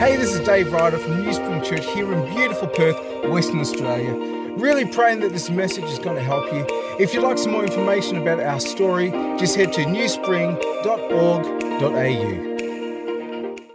Hey, this is Dave Ryder from New Spring Church here in beautiful Perth, Western Australia. Really praying that this message is going to help you. If you'd like some more information about our story, just head to newspring.org.au.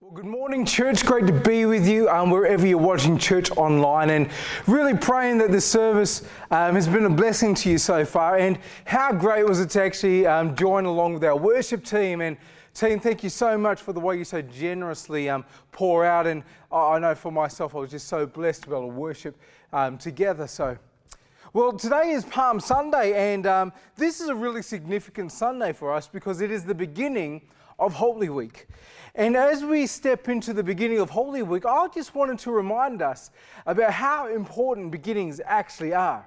Well, good morning, church. Great to be with you um, wherever you're watching church online, and really praying that this service um, has been a blessing to you so far. And how great was it to actually um, join along with our worship team and Team, thank you so much for the way you so generously um, pour out. And I know for myself, I was just so blessed to be able to worship um, together. So, well, today is Palm Sunday, and um, this is a really significant Sunday for us because it is the beginning of Holy Week. And as we step into the beginning of Holy Week, I just wanted to remind us about how important beginnings actually are.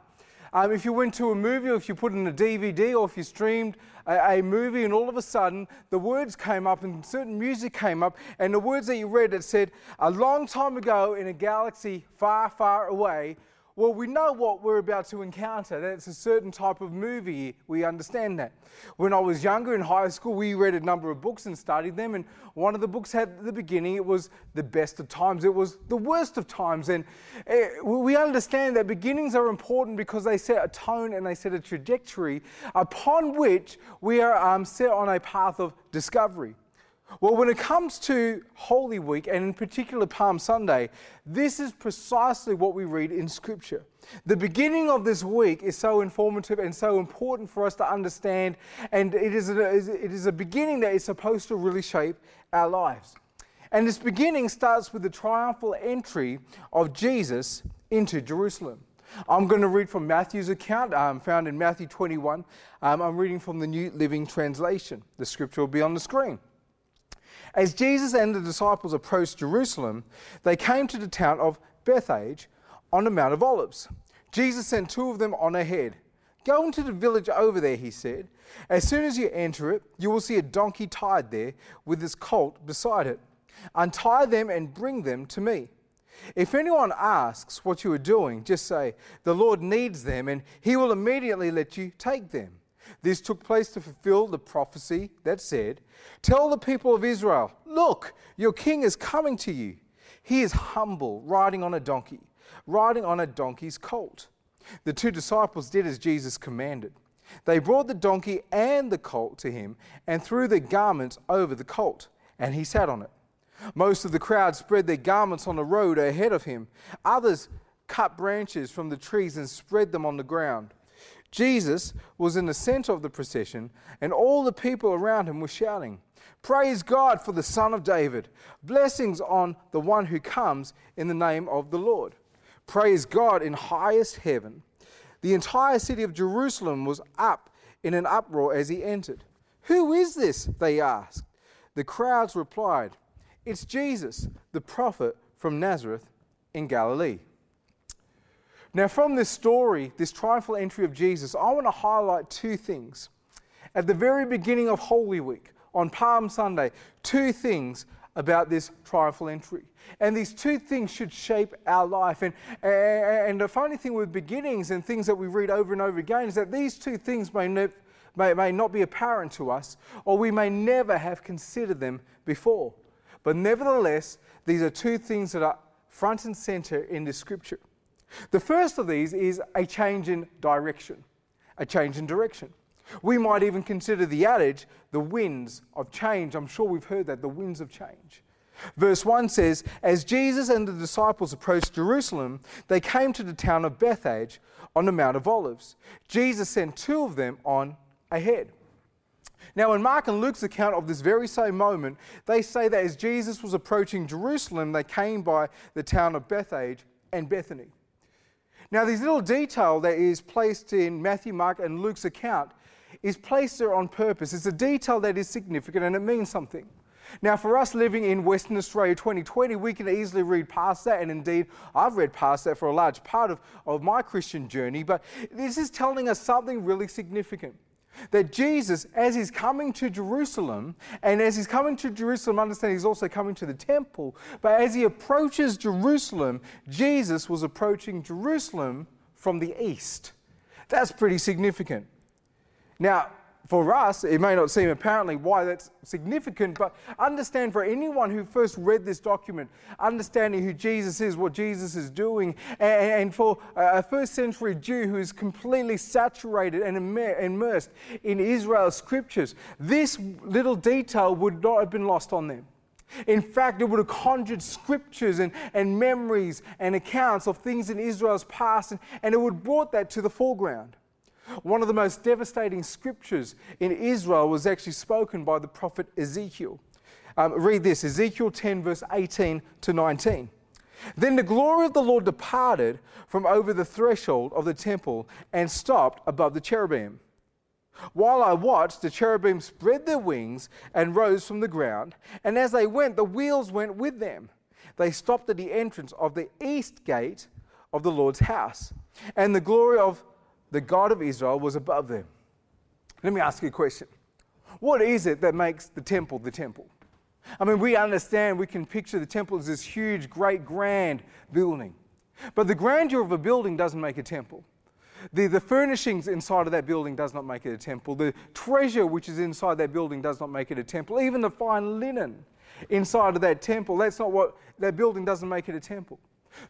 Um, if you went to a movie, or if you put in a DVD, or if you streamed a, a, movie, and all of a sudden the words came up and certain music came up, and the words that you read it said, A long time ago in a galaxy far, far away, well, we know what we're about to encounter. That's a certain type of movie. We understand that. When I was younger in high school, we read a number of books and studied them. And one of the books had the beginning, it was the best of times, it was the worst of times. And eh, we understand that beginnings are important because they set a tone and they set a trajectory upon which we are um, set on a path of discovery. Well, when it comes to Holy Week, and in particular Palm Sunday, this is precisely what we read in Scripture. The beginning of this week is so informative and so important for us to understand, and it is a, it is a beginning that is supposed to really shape our lives. And this beginning starts with the triumphal entry of Jesus into Jerusalem. I'm going to read from Matthew's account, um, found in Matthew 21. Um, I'm reading from the New Living Translation. The scripture will be on the screen. As Jesus and the disciples approached Jerusalem, they came to the town of Bethphage on the Mount of Olives. Jesus sent two of them on ahead. Go into the village over there, he said. As soon as you enter it, you will see a donkey tied there with its colt beside it. Untie them and bring them to me. If anyone asks what you are doing, just say, The Lord needs them, and he will immediately let you take them. This took place to fulfill the prophecy that said, Tell the people of Israel, look, your king is coming to you. He is humble, riding on a donkey, riding on a donkey's colt. The two disciples did as Jesus commanded. They brought the donkey and the colt to him and threw their garments over the colt, and he sat on it. Most of the crowd spread their garments on the road ahead of him. Others cut branches from the trees and spread them on the ground. Jesus was in the center of the procession, and all the people around him were shouting, Praise God for the Son of David! Blessings on the one who comes in the name of the Lord. Praise God in highest heaven. The entire city of Jerusalem was up in an uproar as he entered. Who is this? They asked. The crowds replied, It's Jesus, the prophet from Nazareth in Galilee. Now, from this story, this triumphal entry of Jesus, I want to highlight two things. At the very beginning of Holy Week, on Palm Sunday, two things about this triumphal entry. And these two things should shape our life. And, and the funny thing with beginnings and things that we read over and over again is that these two things may, ne- may, may not be apparent to us, or we may never have considered them before. But nevertheless, these are two things that are front and center in the scripture. The first of these is a change in direction. A change in direction. We might even consider the adage, the winds of change. I'm sure we've heard that, the winds of change. Verse 1 says, As Jesus and the disciples approached Jerusalem, they came to the town of Bethphage on the Mount of Olives. Jesus sent two of them on ahead. Now, in Mark and Luke's account of this very same moment, they say that as Jesus was approaching Jerusalem, they came by the town of Bethphage and Bethany. Now, this little detail that is placed in Matthew, Mark, and Luke's account is placed there on purpose. It's a detail that is significant and it means something. Now, for us living in Western Australia 2020, we can easily read past that, and indeed, I've read past that for a large part of, of my Christian journey, but this is telling us something really significant that Jesus, as he's coming to Jerusalem, and as he's coming to Jerusalem, understand he's also coming to the temple, but as he approaches Jerusalem, Jesus was approaching Jerusalem from the east. That's pretty significant. Now, for us, it may not seem apparently why that's significant, but understand for anyone who first read this document, understanding who Jesus is, what Jesus is doing, and, for a first century Jew who is completely saturated and immersed in Israel's scriptures, this little detail would not have been lost on them. In fact, it would have conjured scriptures and, and memories and accounts of things in Israel's past, and, and it would have brought that to the foreground. One of the most devastating scriptures in Israel was actually spoken by the prophet Ezekiel. Um, read this Ezekiel 10, verse 18 to 19. Then the glory of the Lord departed from over the threshold of the temple and stopped above the cherubim. While I watched, the cherubim spread their wings and rose from the ground, and as they went, the wheels went with them. They stopped at the entrance of the east gate of the Lord's house, and the glory of the God of Israel was above them. Let me ask you a question. What is it that makes the temple the temple? I mean, we understand, we can picture the temple as this huge, great, grand building. But the grandeur of a building doesn't make a temple. The, the furnishings inside of that building does not make it a temple. The treasure which is inside that building does not make it a temple. Even the fine linen inside of that temple, that's not what that building doesn't make it a temple.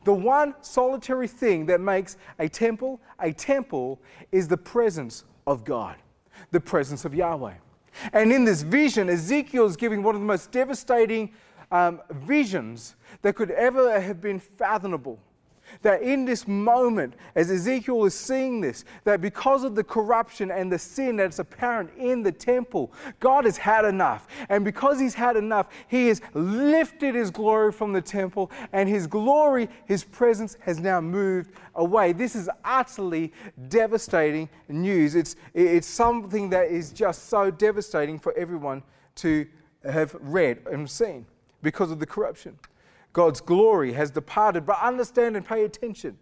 The one solitary thing that makes a temple a temple is the presence of God, the presence of Yahweh. And in this vision, Ezekiel is giving one of the most devastating um, visions that could ever have been fathomable that in this moment, as Ezekiel is seeing this, that because of the corruption and the sin that's apparent in the temple, God has had enough. And because He's had enough, He has lifted His glory from the temple, and His glory, His presence has now moved away. This is utterly devastating news. It's, it's something that is just so devastating for everyone to have read and seen because of the corruption. God's glory has departed. But understand and pay attention.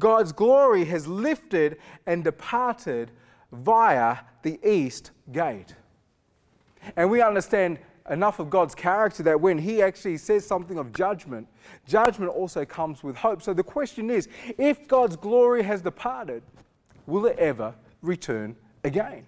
God's glory has lifted and departed via the east gate. And we understand enough of God's character that when He actually says something of judgment, judgment also comes with hope. So the question is if God's glory has departed, will it ever return again?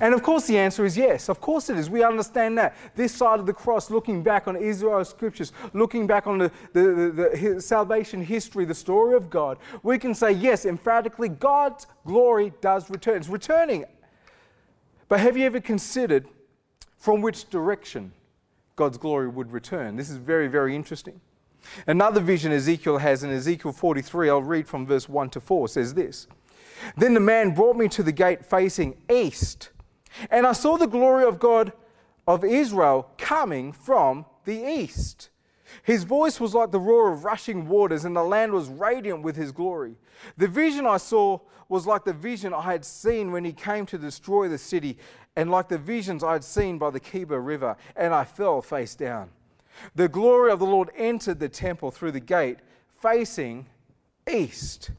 And of course, the answer is yes. Of course, it is. We understand that. This side of the cross, looking back on Israel's scriptures, looking back on the, the, the, the, salvation history, the story of God, we can say, yes, emphatically, God's glory does return. It's returning. But have you ever considered from which direction God's glory would return? This is very, very interesting. Another vision Ezekiel has in Ezekiel 43, I'll read from verse 1 to 4, says this Then the man brought me to the gate facing east and I saw the glory of God of Israel coming from the east. His voice was like the roar of rushing waters, and the land was radiant with his glory. The vision I saw was like the vision I had seen when he came to destroy the city, and like the visions I had seen by the Chebar River, and I fell face down. The glory of the Lord entered the temple through the gate facing east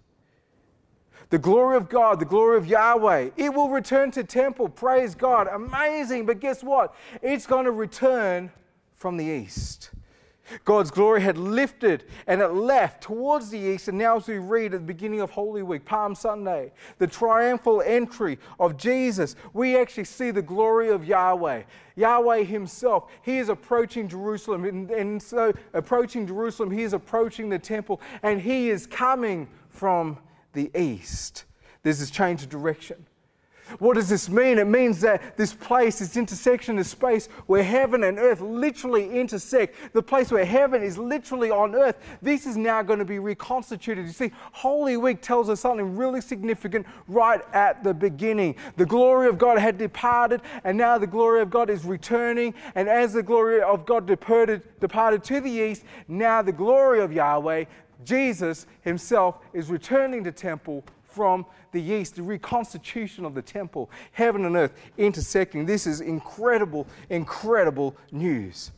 the glory of God, the glory of Yahweh. It will return to temple. Praise God. Amazing. But guess what? It's going to return from the east. God's glory had lifted and it left towards the east. And now, as we read at the beginning of Holy Week, Palm Sunday, the triumphal entry of Jesus, we actually see the glory of Yahweh. Yahweh Himself, He is approaching Jerusalem. And, and so, approaching Jerusalem, He is approaching the temple, and He is coming from the east. There's this change of direction. What does this mean? It means that this place, this intersection, this space where heaven and earth literally intersect, the place where heaven is literally on earth, this is now going to be reconstituted. You see, Holy Week tells us something really significant right at the beginning. The glory of God had departed, and now the glory of God is returning. And as the glory of God departed, departed to the east, now the glory of Yahweh, Jesus himself is returning to temple from the east, the reconstitution of the temple, heaven and earth intersecting. This is incredible, incredible news.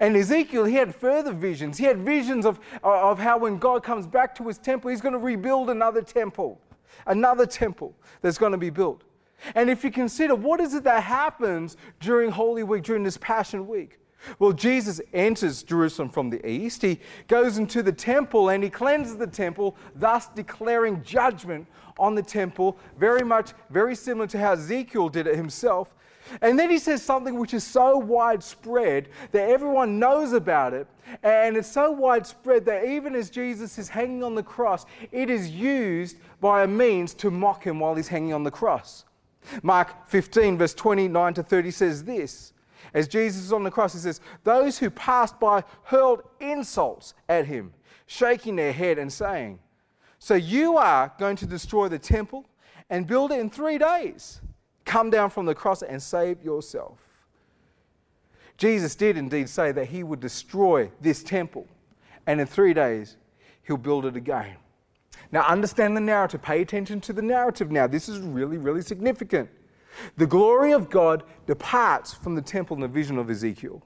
And Ezekiel, he had further visions. He had visions of, uh, of how when God comes back to his temple, he's going to rebuild another temple, another temple that's going to be built. And if you consider what is it that happens during Holy Week, during this Passion Week? Well, Jesus enters Jerusalem from the east. He goes into the temple and he cleanses the temple, thus declaring judgment on the temple, very much very similar to how Ezekiel did it himself. And then he says something which is so widespread that everyone knows about it. And it's so widespread that even as Jesus is hanging on the cross, it is used by a means to mock him while he's hanging on the cross. Mark 15, verse 29 to 30 says this as Jesus is on the cross, he says, Those who passed by hurled insults at him, shaking their head and saying, So you are going to destroy the temple and build it in three days. Come down from the cross and save yourself. Jesus did indeed say that he would destroy this temple, and in three days, he'll build it again. Now, understand the narrative. Pay attention to the narrative now. This is really, really significant. The glory of God departs from the temple in the vision of Ezekiel.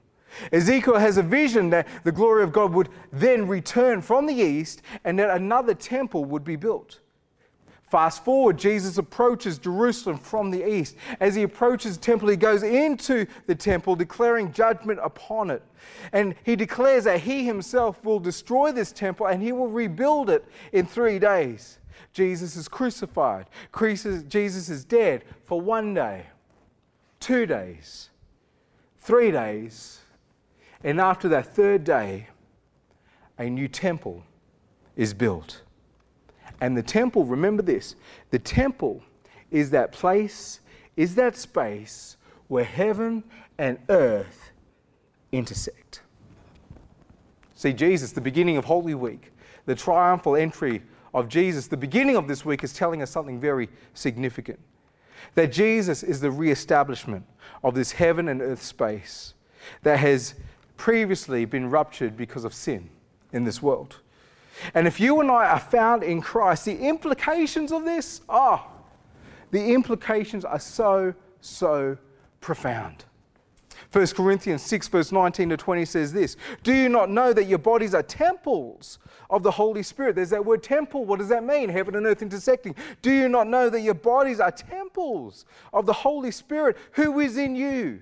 Ezekiel has a vision that the glory of God would then return from the east and that another temple would be built. Fast forward, Jesus approaches Jerusalem from the east. As he approaches the temple, he goes into the temple, declaring judgment upon it. And he declares that he himself will destroy this temple and he will rebuild it in three days. Jesus is crucified. Jesus is dead for one day, two days, three days, and after that third day, a new temple is built. And the temple, remember this the temple is that place, is that space where heaven and earth intersect. See, Jesus, the beginning of Holy Week, the triumphal entry of Jesus, the beginning of this week is telling us something very significant. That Jesus is the re-establishment of this heaven and earth space that has previously been ruptured because of sin in this world. And if you and I are found in Christ, the implications of this, oh, the implications are so, so profound. 1 Corinthians 6, verse 19 to 20 says this Do you not know that your bodies are temples of the Holy Spirit? There's that word temple. What does that mean? Heaven and earth intersecting. Do you not know that your bodies are temples of the Holy Spirit who is in you,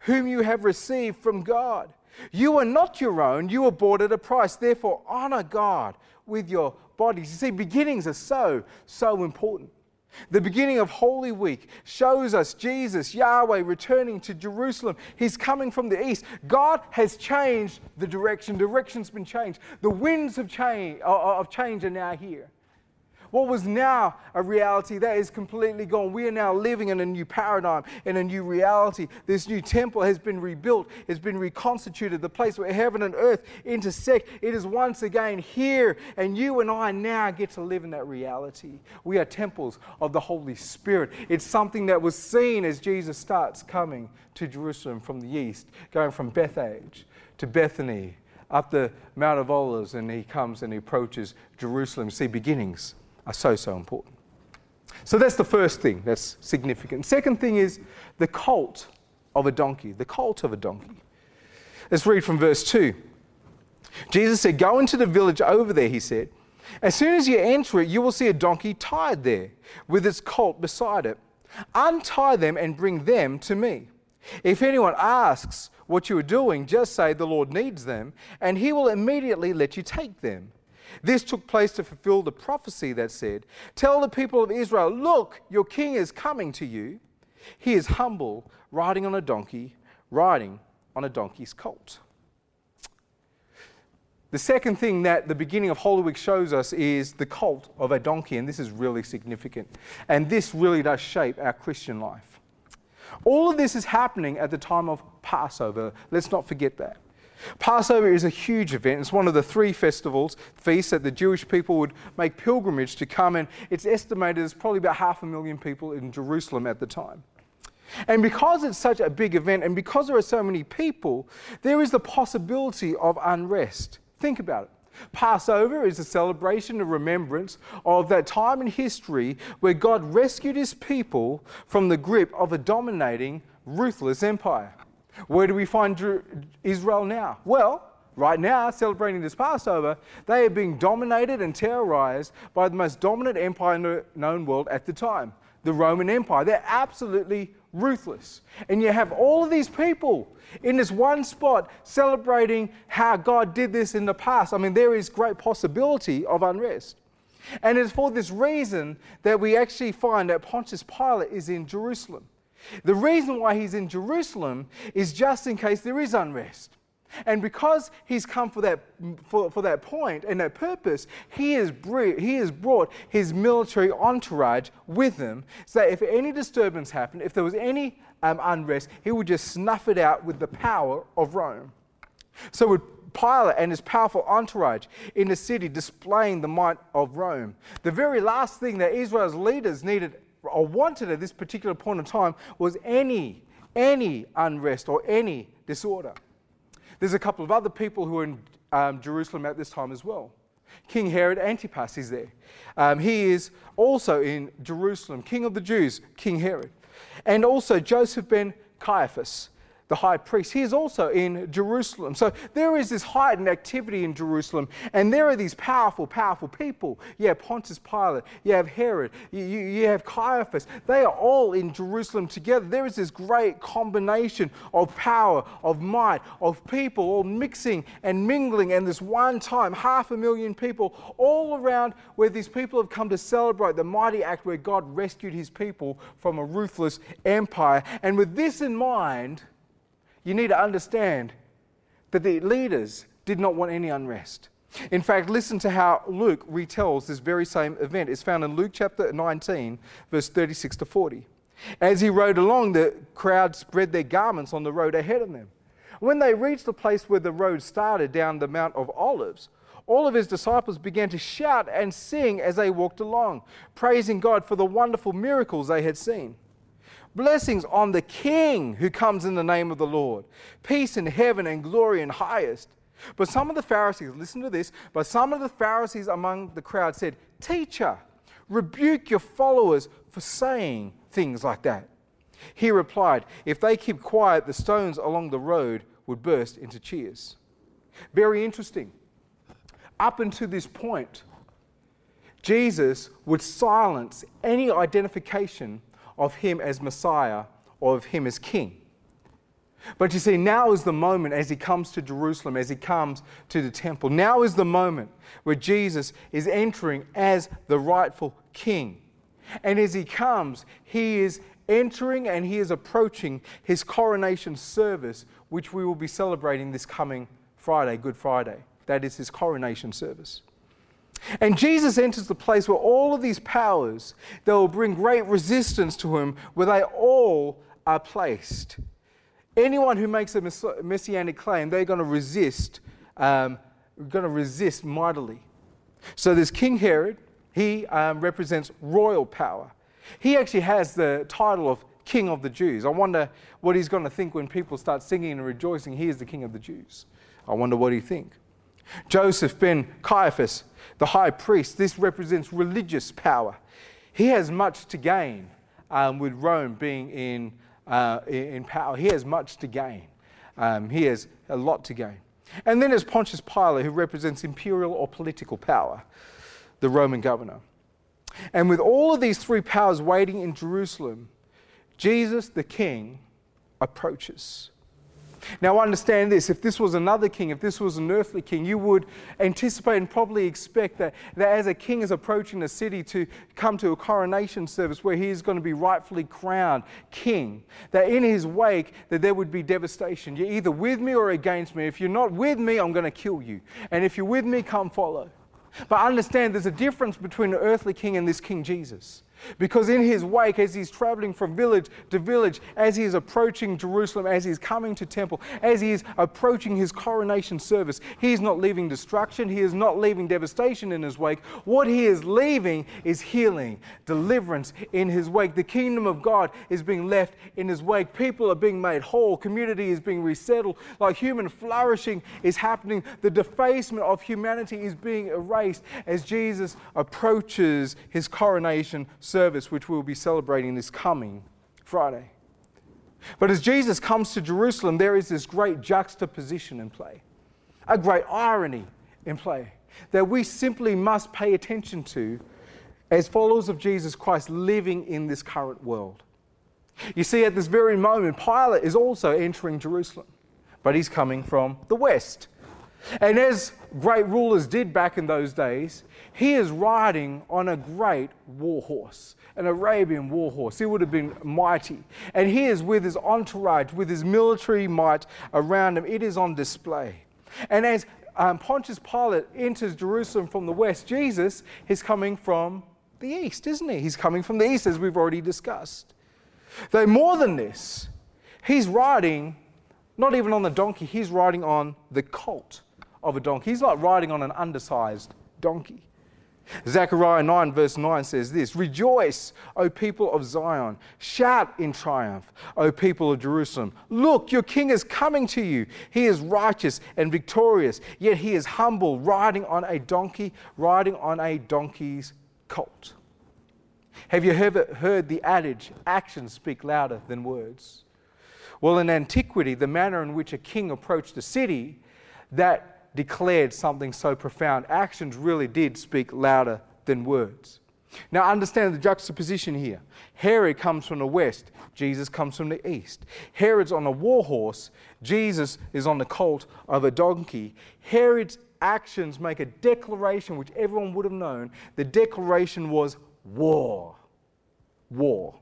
whom you have received from God? You are not your own, you were bought at a price. Therefore, honor God with your bodies. You see, beginnings are so, so important. The beginning of Holy Week shows us Jesus, Yahweh, returning to Jerusalem. He's coming from the east. God has changed the direction. Direction's been changed. The winds of change, uh, uh, of change are now here. What was now a reality that is completely gone. We are now living in a new paradigm, in a new reality. This new temple has been rebuilt, has been reconstituted, the place where heaven and earth intersect. It is once again here, and you and I now get to live in that reality. We are temples of the Holy Spirit. It's something that was seen as Jesus starts coming to Jerusalem from the east, going from Bethphage to Bethany up the Mount of Olives, and he comes and he approaches Jerusalem. See beginnings are so, so important. So that's the first thing that's significant. Second thing is the colt of a donkey. The colt of a donkey. Let's read from verse 2. Jesus said, Go into the village over there, he said. As soon as you enter it, you will see a donkey tied there with its colt beside it. Untie them and bring them to me. If anyone asks what you are doing, just say, The Lord needs them, and he will immediately let you take them. This took place to fulfill the prophecy that said, Tell the people of Israel, look, your king is coming to you. He is humble, riding on a donkey, riding on a donkey's colt. The second thing that the beginning of Holy Week shows us is the colt of a donkey, and this is really significant. And this really does shape our Christian life. All of this is happening at the time of Passover. Let's not forget that. Passover is a huge event. It's one of the three festivals, feasts that the Jewish people would make pilgrimage to come, and it's estimated there's probably about half a million people in Jerusalem at the time. And because it's such a big event, and because there are so many people, there is the possibility of unrest. Think about it. Passover is a celebration, a remembrance of that time in history where God rescued his people from the grip of a dominating, ruthless empire. Where do we find Israel now? Well, right now, celebrating this Passover, they are being dominated and terrorized by the most dominant empire in the known world at the time, the Roman Empire. They're absolutely ruthless. And you have all of these people in this one spot celebrating how God did this in the past. I mean, there is great possibility of unrest. And it's for this reason that we actually find that Pontius Pilate is in Jerusalem. The reason why he's in Jerusalem is just in case there is unrest. And because he's come for that, for, for that point and that purpose, he has, he has brought his military entourage with him so that if any disturbance happened, if there was any um, unrest, he would just snuff it out with the power of Rome. So with Pilate and his powerful entourage in the city displaying the might of Rome, the very last thing that Israel's leaders needed or wanted at this particular point in time was any, any unrest or any disorder. There's a couple of other people who are in um, Jerusalem at this time as well. King Herod Antipas is there. Um, he is also in Jerusalem, king of the Jews, King Herod. And also Joseph ben Caiaphas, the high priest. He is also in Jerusalem. So there is this heightened activity in Jerusalem, and there are these powerful, powerful people. You have Pontius Pilate, you have Herod, you, you, you have Caiaphas. They are all in Jerusalem together. There is this great combination of power, of might, of people all mixing and mingling, and this one time, half a million people all around where these people have come to celebrate the mighty act where God rescued his people from a ruthless empire. And with this in mind, you need to understand that the leaders did not want any unrest. In fact, listen to how Luke retells this very same event. It's found in Luke chapter 19, verse 36 to 40. As he rode along, the crowd spread their garments on the road ahead of them. When they reached the place where the road started down the Mount of Olives, all of his disciples began to shout and sing as they walked along, praising God for the wonderful miracles they had seen. Blessings on the King who comes in the name of the Lord. Peace in heaven and glory in highest. But some of the Pharisees, listen to this, but some of the Pharisees among the crowd said, Teacher, rebuke your followers for saying things like that. He replied, If they keep quiet, the stones along the road would burst into cheers. Very interesting. Up until this point, Jesus would silence any identification of him as Messiah or of him as king. But you see, now is the moment as he comes to Jerusalem, as he comes to the temple. Now is the moment where Jesus is entering as the rightful king. And as he comes, he is entering and he is approaching his coronation service, which we will be celebrating this coming Friday, Good Friday. That is his coronation service. And Jesus enters the place where all of these powers that will bring great resistance to him, where they all are placed. Anyone who makes a messianic claim, they're going to resist, um, going to resist mightily. So there's King Herod. He um, represents royal power. He actually has the title of King of the Jews. I wonder what he's going to think when people start singing and rejoicing. He is the King of the Jews. I wonder what he think. Joseph ben Caiaphas, the high priest, this represents religious power. He has much to gain um, with Rome being in, uh, in power. He has much to gain. Um, he has a lot to gain. And then there's Pontius Pilate, who represents imperial or political power, the Roman governor. And with all of these three powers waiting in Jerusalem, Jesus the King approaches. Now, understand this if this was another king, if this was an earthly king, you would anticipate and probably expect that, that as a king is approaching the city to come to a coronation service where he is going to be rightfully crowned king, that in his wake that there would be devastation. You're either with me or against me. If you're not with me, I'm going to kill you. And if you're with me, come follow. But understand there's a difference between an earthly king and this King Jesus. Because in his wake, as he's traveling from village to village, as he is approaching Jerusalem, as he's coming to temple, as he is approaching his coronation service, he is not leaving destruction, he is not leaving devastation in his wake. What he is leaving is healing, deliverance in his wake. The kingdom of God is being left in his wake. People are being made whole, community is being resettled, like human flourishing is happening. The defacement of humanity is being erased as Jesus approaches his coronation service, which we'll be celebrating this coming Friday. But as Jesus comes to Jerusalem, there is this great juxtaposition in play, a great irony in play that we simply must pay attention to as followers of Jesus Christ living in this current world. You see, at this very moment, Pilate is also entering Jerusalem, but he's coming from the west. And as great rulers did back in those days, he is riding on a great war horse, an Arabian war horse. He would have been mighty. And he is with his entourage, with his military might around him. It is on display. And as um, Pontius Pilate enters Jerusalem from the west, Jesus is coming from the east, isn't he? He's coming from the east, as we've already discussed. Though more than this, he's riding not even on the donkey, he's riding on the colt of a donkey. He's like riding on an undersized donkey. Zechariah 9, verse 9 says this Rejoice, O people of Zion. Shout in triumph, O people of Jerusalem. Look, your king is coming to you. He is righteous and victorious, yet he is humble, riding on a donkey, riding on a donkey's colt. Have you ever heard the adage, actions speak louder than words? Well, in antiquity, the manner in which a king approached a city, that declared something so profound. Actions really did speak louder than words. Now, understand the juxtaposition here. Herod comes from the west, Jesus comes from the east. Herod's on a war horse, Jesus is on the colt of a donkey. Herod's actions make a declaration which everyone would have known. The declaration was war. War.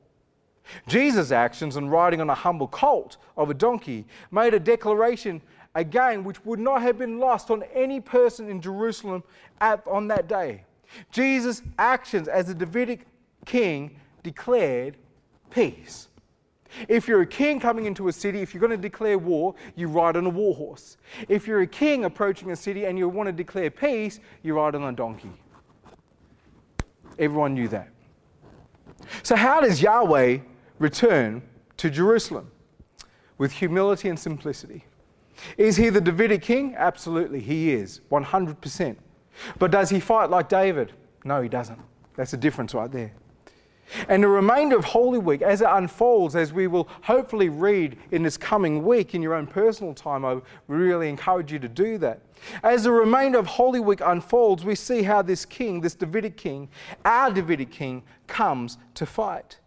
Jesus' actions and riding on a humble colt of a donkey made a declaration again, which would not have been lost on any person in Jerusalem at, on that day. Jesus' actions as a Davidic king declared peace. If you're a king coming into a city, if you're going to declare war, you ride on a war horse. If you're a king approaching a city and you want to declare peace, you ride on a donkey. Everyone knew that. So, how does Yahweh return to Jerusalem? With humility and simplicity. Is he the Davidic king? Absolutely, he is, 100%. But does he fight like David? No, he doesn't. That's the difference right there. And the remainder of Holy Week, as it unfolds, as we will hopefully read in this coming week in your own personal time, I really encourage you to do that. As the remainder of Holy Week unfolds, we see how this king, this Davidic king, our Davidic king, comes to fight.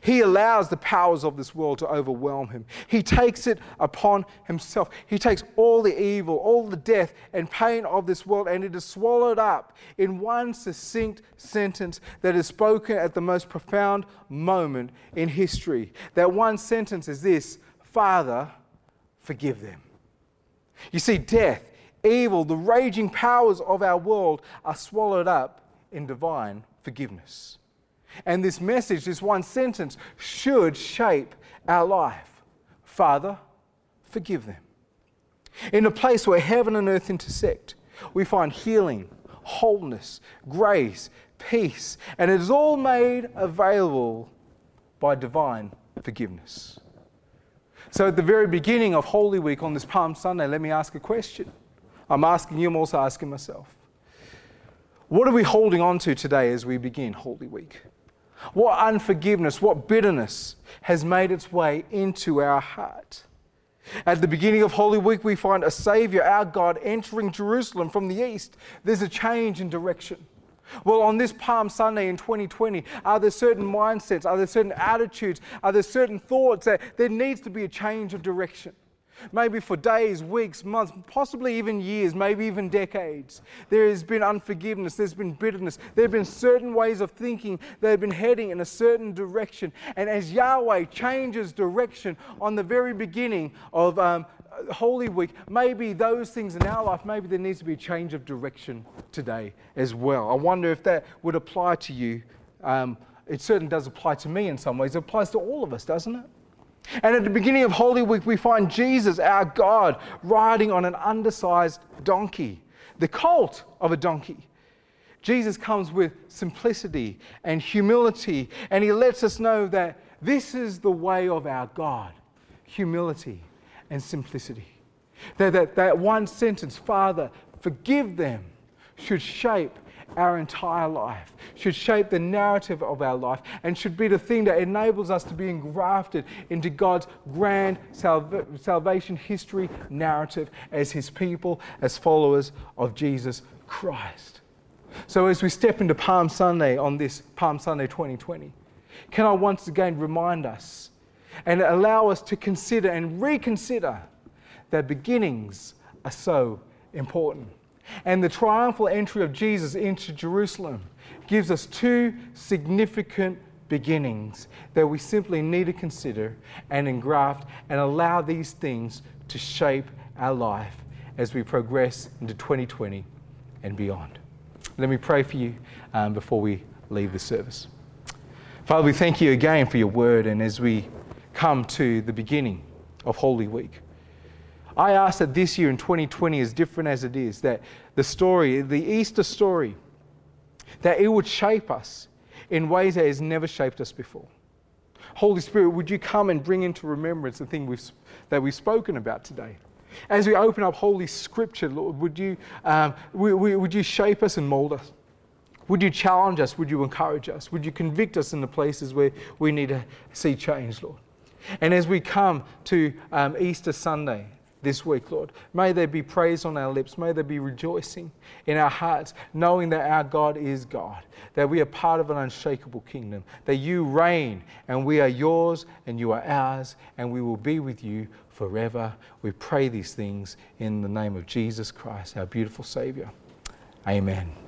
He allows the powers of this world to overwhelm him. He takes it upon himself. He takes all the evil, all the death and pain of this world, and it is swallowed up in one succinct sentence that is spoken at the most profound moment in history. That one sentence is this Father, forgive them. You see, death, evil, the raging powers of our world are swallowed up in divine forgiveness. And this message, this one sentence, should shape our life. Father, forgive them. In a place where heaven and earth intersect, we find healing, wholeness, grace, peace, and it is all made available by divine forgiveness. So, at the very beginning of Holy Week on this Palm Sunday, let me ask a question. I'm asking you, I'm also asking myself. What are we holding on to today as we begin Holy Week? What unforgiveness, what bitterness has made its way into our heart? At the beginning of Holy Week, we find a Savior, our God, entering Jerusalem from the east. There's a change in direction. Well, on this Palm Sunday in 2020, are there certain mindsets? Are there certain attitudes? Are there certain thoughts that there needs to be a change of direction? Maybe for days, weeks, months, possibly even years, maybe even decades. There has been unforgiveness, there's been bitterness, there have been certain ways of thinking that have been heading in a certain direction. And as Yahweh changes direction on the very beginning of um, Holy Week, maybe those things in our life, maybe there needs to be a change of direction today as well. I wonder if that would apply to you. Um, it certainly does apply to me in some ways. It applies to all of us, doesn't it? And at the beginning of Holy Week, we find Jesus, our God, riding on an undersized donkey, the colt of a donkey. Jesus comes with simplicity and humility, and he lets us know that this is the way of our God humility and simplicity. That, that, that one sentence, Father, forgive them, should shape our entire life, should shape the narrative of our life, and should be the thing that enables us to be engrafted into God's grand salva- salvation history narrative as His people, as followers of Jesus Christ. So, as we step into Palm Sunday on this Palm Sunday 2020, can I once again remind us and allow us to consider and reconsider that beginnings are so important. And the triumphal entry of Jesus into Jerusalem gives us two significant beginnings that we simply need to consider and engraft and allow these things to shape our life as we progress into 2020 and beyond. Let me pray for you um, before we leave the service. Father, we thank you again for your word, and as we come to the beginning of Holy Week, I ask that this year in 2020, as different as it is, that the story, the Easter story, that it would shape us in ways that has never shaped us before. Holy Spirit, would you come and bring into remembrance the thing we've, that we've spoken about today? As we open up Holy Scripture, Lord, would you, um, would you shape us and mold us? Would you challenge us? Would you encourage us? Would you convict us in the places where we need to see change, Lord? And as we come to um, Easter Sunday, this week, Lord. May there be praise on our lips. May there be rejoicing in our hearts, knowing that our God is God, that we are part of an unshakable kingdom, that you reign and we are yours and you are ours, and we will be with you forever. We pray these things in the name of Jesus Christ, our beautiful Savior. Amen.